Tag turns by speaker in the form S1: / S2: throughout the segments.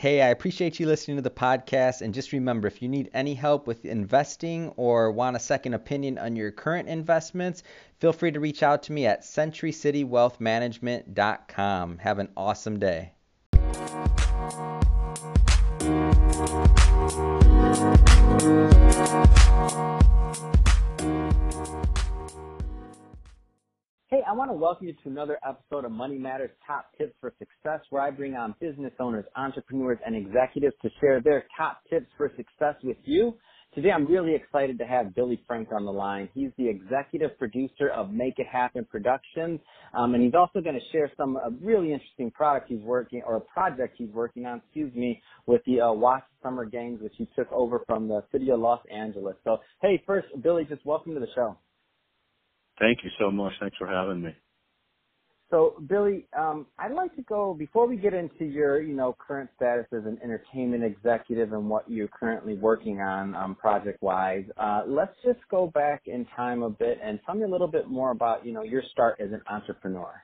S1: Hey, I appreciate you listening to the podcast. And just remember if you need any help with investing or want a second opinion on your current investments, feel free to reach out to me at centurycitywealthmanagement.com. Have an awesome day. I want to welcome you to another episode of Money Matters Top Tips for Success, where I bring on business owners, entrepreneurs, and executives to share their top tips for success with you. Today, I'm really excited to have Billy Frank on the line. He's the executive producer of Make It Happen Productions, um, and he's also going to share some uh, really interesting product he's working, or a project he's working on, excuse me, with the uh, Watts Summer Games, which he took over from the city of Los Angeles. So, hey, first, Billy, just welcome to the show.
S2: Thank you so much. Thanks for having me.
S1: So, Billy, um, I'd like to go before we get into your, you know, current status as an entertainment executive and what you're currently working on um, project-wise. Uh, let's just go back in time a bit and tell me a little bit more about, you know, your start as an entrepreneur.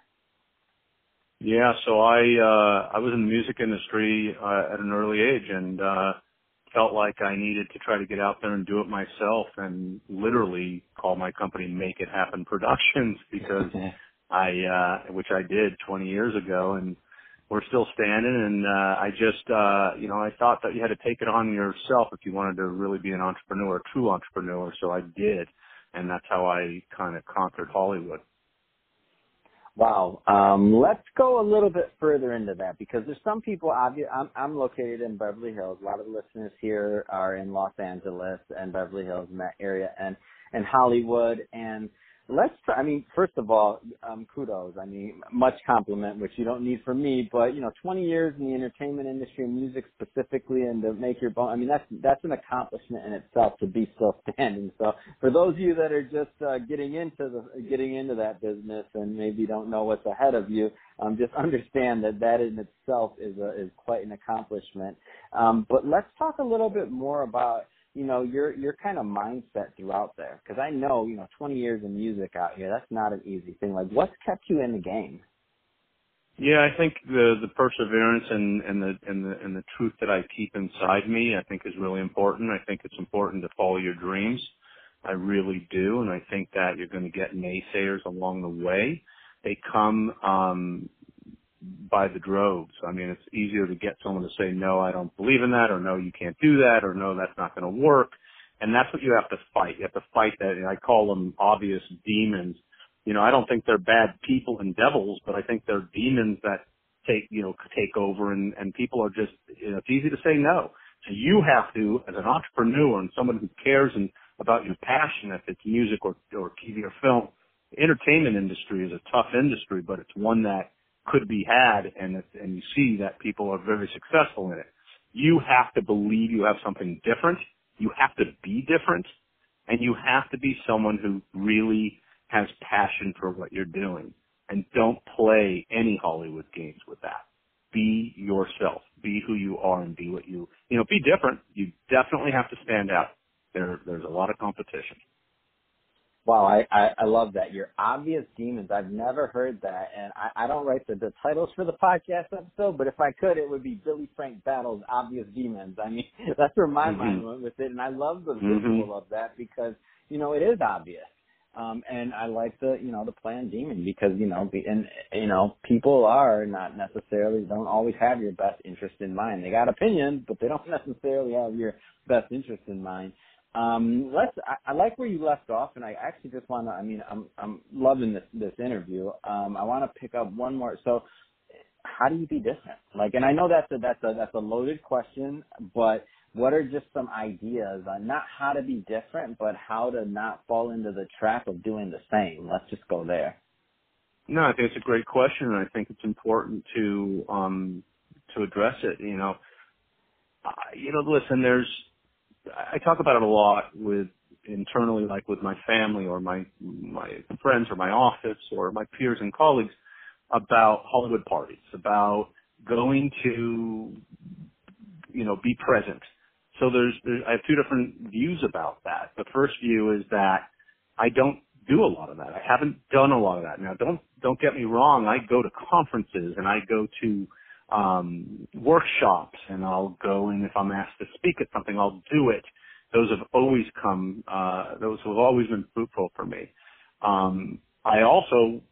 S2: Yeah, so I uh, I was in the music industry uh, at an early age, and uh, felt like I needed to try to get out there and do it myself and literally call my company Make It Happen Productions because I, uh, which I did 20 years ago and we're still standing and, uh, I just, uh, you know, I thought that you had to take it on yourself if you wanted to really be an entrepreneur, a true entrepreneur. So I did. And that's how I kind of conquered Hollywood.
S1: Wow. Um, let's go a little bit further into that because there's some people. I'm, I'm located in Beverly Hills. A lot of the listeners here are in Los Angeles and Beverly Hills in that area, and and Hollywood. And let's i mean first of all um kudos. I mean much compliment which you don't need from me but you know 20 years in the entertainment industry music specifically and to make your bone i mean that's that's an accomplishment in itself to be still standing. So for those of you that are just uh, getting into the getting into that business and maybe don't know what's ahead of you um just understand that that in itself is a is quite an accomplishment. Um but let's talk a little bit more about you know your your kind of mindset throughout there because I know you know 20 years of music out here that's not an easy thing. Like what's kept you in the game?
S2: Yeah, I think the the perseverance and and the and the and the truth that I keep inside me, I think is really important. I think it's important to follow your dreams. I really do, and I think that you're going to get naysayers along the way. They come um by the droves. I mean, it's easier to get someone to say, no, I don't believe in that, or no, you can't do that, or no, that's not going to work. And that's what you have to fight. You have to fight that. And I call them obvious demons. You know, I don't think they're bad people and devils, but I think they're demons that take, you know, take over and, and people are just, you know, it's easy to say no. So you have to, as an entrepreneur and someone who cares and about your passion, if it's music or, or TV or film, the entertainment industry is a tough industry, but it's one that could be had and and you see that people are very successful in it. You have to believe you have something different. You have to be different and you have to be someone who really has passion for what you're doing and don't play any Hollywood games with that. Be yourself. Be who you are and be what you, you know, be different. You definitely have to stand out. There, there's a lot of competition.
S1: Wow, I, I, I love that. Your obvious demons. I've never heard that, and I, I don't write the, the titles for the podcast episode, but if I could, it would be Billy Frank battles obvious demons. I mean, that's where my mm-hmm. mind went with it, and I love the mm-hmm. visual of that because you know it is obvious. Um, and I like the, you know, the plan demon because, you know, be, and, you know, people are not necessarily, don't always have your best interest in mind. They got opinions, but they don't necessarily have your best interest in mind. Um, let's. I, I, like where you left off, and I actually just want to. I mean, I'm I'm loving this this interview. Um, I want to pick up one more. So, how do you be different? Like, and I know that's a that's a that's a loaded question, but what are just some ideas on not how to be different, but how to not fall into the trap of doing the same? Let's just go there.
S2: No, I think it's a great question, and I think it's important to um to address it. You know, uh, you know, listen, there's I talk about it a lot with internally, like with my family or my my friends or my office or my peers and colleagues about Hollywood parties, about going to you know be present. So there's, there's I have two different views about that. The first view is that I don't do a lot of that. I haven't done a lot of that. Now don't don't get me wrong. I go to conferences and I go to um, workshops, and I'll go and if I'm asked to speak at something, I'll do it. Those have always come. Uh, those have always been fruitful for me. Um, I also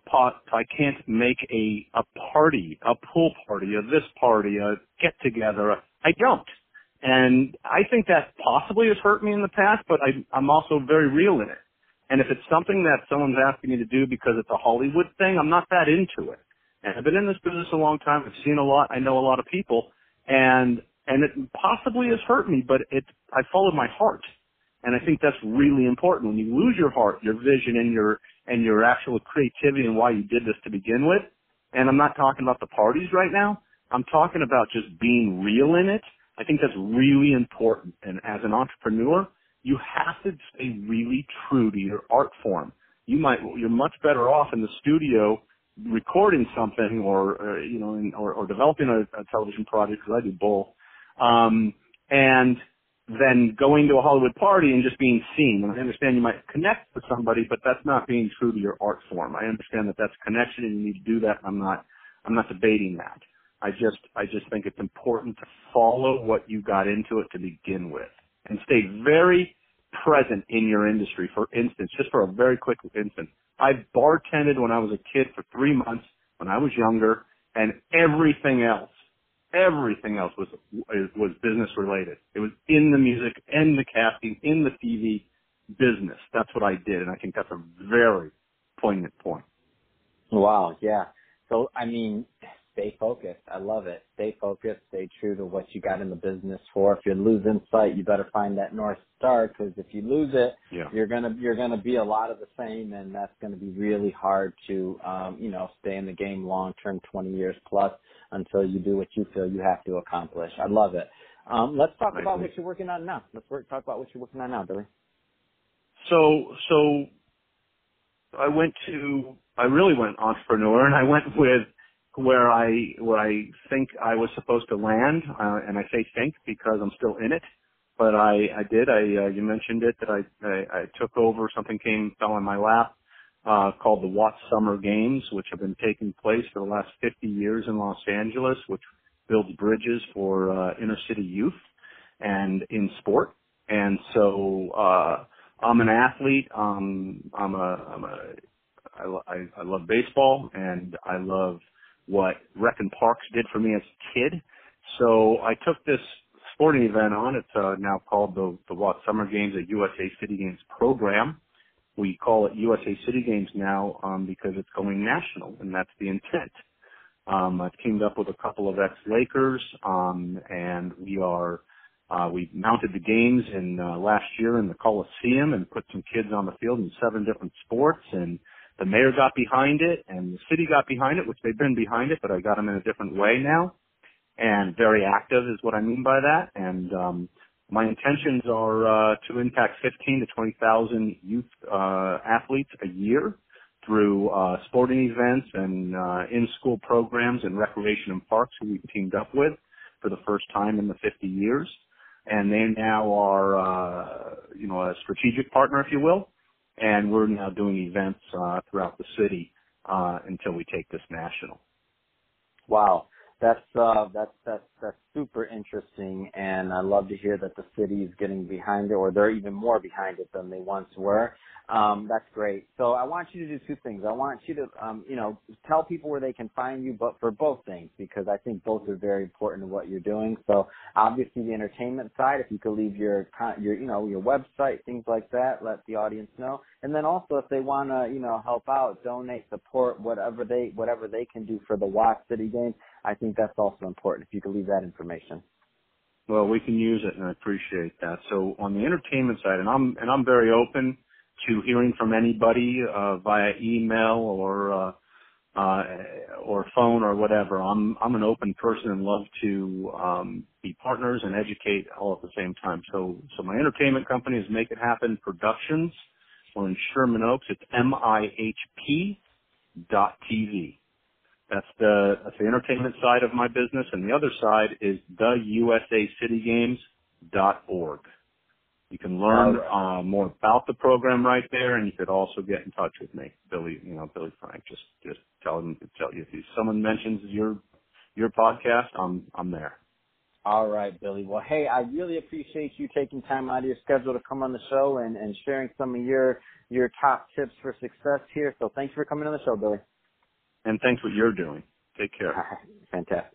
S2: I can't make a a party, a pool party, a this party, a get together. I don't, and I think that possibly has hurt me in the past. But I, I'm also very real in it. And if it's something that someone's asking me to do because it's a Hollywood thing, I'm not that into it. And I've been in this business a long time. I've seen a lot. I know a lot of people, and and it possibly has hurt me, but it I followed my heart. And I think that's really important. When you lose your heart, your vision, and your and your actual creativity and why you did this to begin with. And I'm not talking about the parties right now. I'm talking about just being real in it. I think that's really important. And as an entrepreneur, you have to stay really true to your art form. You might, you're much better off in the studio recording something or, or you know, in, or, or developing a, a television project because I do both. Um, and then going to a Hollywood party and just being seen. And I understand you might connect with somebody, but that's not being true to your art form. I understand that that's connection and you need to do that. I'm not, I'm not debating that. I just, I just think it's important to follow what you got into it to begin with and stay very present in your industry. For instance, just for a very quick instance, I bartended when I was a kid for three months when I was younger and everything else everything else was was business related. It was in the music, in the casting, in the TV business. That's what I did, and I think that's a very poignant point.
S1: Wow, yeah. So I mean, stay focused. I love it. Stay focused. Stay true to what you got in the business for. If you lose insight, you better find that north star because if you lose it,
S2: yeah.
S1: you're gonna you're gonna be a lot of the same, and that's gonna be really hard to um, you know stay in the game long term, 20 years plus until you do what you feel you have to accomplish. I love it. Um, let's talk about what you're working on now. Let's work, talk about what you're working on now, Billy.
S2: So, so I went to, I really went entrepreneur and I went with where I, where I think I was supposed to land. Uh, and I say think because I'm still in it. But I, I did, I, uh, you mentioned it that I, I, I took over, something came, fell in my lap uh, called the Watts Summer Games, which have been taking place for the last 50 years in Los Angeles, which builds bridges for uh, inner city youth and in sport. And so uh, I'm an athlete. Um, I'm a, I'm a I, I, I love baseball and I love what Rec and Parks did for me as a kid. So I took this sporting event on. It's uh, now called the, the Watts Summer Games, a USA City Games program we call it USA City Games now um, because it's going national, and that's the intent. Um, I've teamed up with a couple of ex-Lakers, um, and we are uh, we mounted the games in uh, last year in the Coliseum and put some kids on the field in seven different sports, and the mayor got behind it, and the city got behind it, which they've been behind it, but I got them in a different way now, and very active is what I mean by that, and um, my intentions are uh, to impact 15 to 20,000 youth uh, athletes a year through uh, sporting events and uh, in-school programs and recreation and parks who we've teamed up with for the first time in the 50 years. And they now are, uh, you know, a strategic partner, if you will. And we're now doing events uh, throughout the city uh, until we take this national.
S1: Wow that's uh that's that's that's super interesting and I love to hear that the city is getting behind it or they're even more behind it than they once were. Um that's great. So I want you to do two things. I want you to um you know tell people where they can find you but for both things because I think both are very important to what you're doing. So obviously the entertainment side if you could leave your your you know your website things like that let the audience know. And then also if they want to you know help out, donate, support whatever they whatever they can do for the Watts City Games I think that's also important if you could leave that information.
S2: Well, we can use it, and I appreciate that. So on the entertainment side, and I'm and I'm very open to hearing from anybody uh, via email or uh, uh, or phone or whatever. I'm I'm an open person and love to um, be partners and educate all at the same time. So so my entertainment company is Make It Happen Productions. We're in Sherman Oaks. It's M I H P dot TV. That's the that's the entertainment side of my business, and the other side is theusacitygames.org. You can learn right. uh, more about the program right there, and you could also get in touch with me, Billy. You know, Billy Frank. Just just tell him tell you if someone mentions your your podcast, I'm I'm there.
S1: All right, Billy. Well, hey, I really appreciate you taking time out of your schedule to come on the show and, and sharing some of your your top tips for success here. So thanks for coming on the show, Billy.
S2: And thanks what you're doing. Take care.
S1: Fantastic.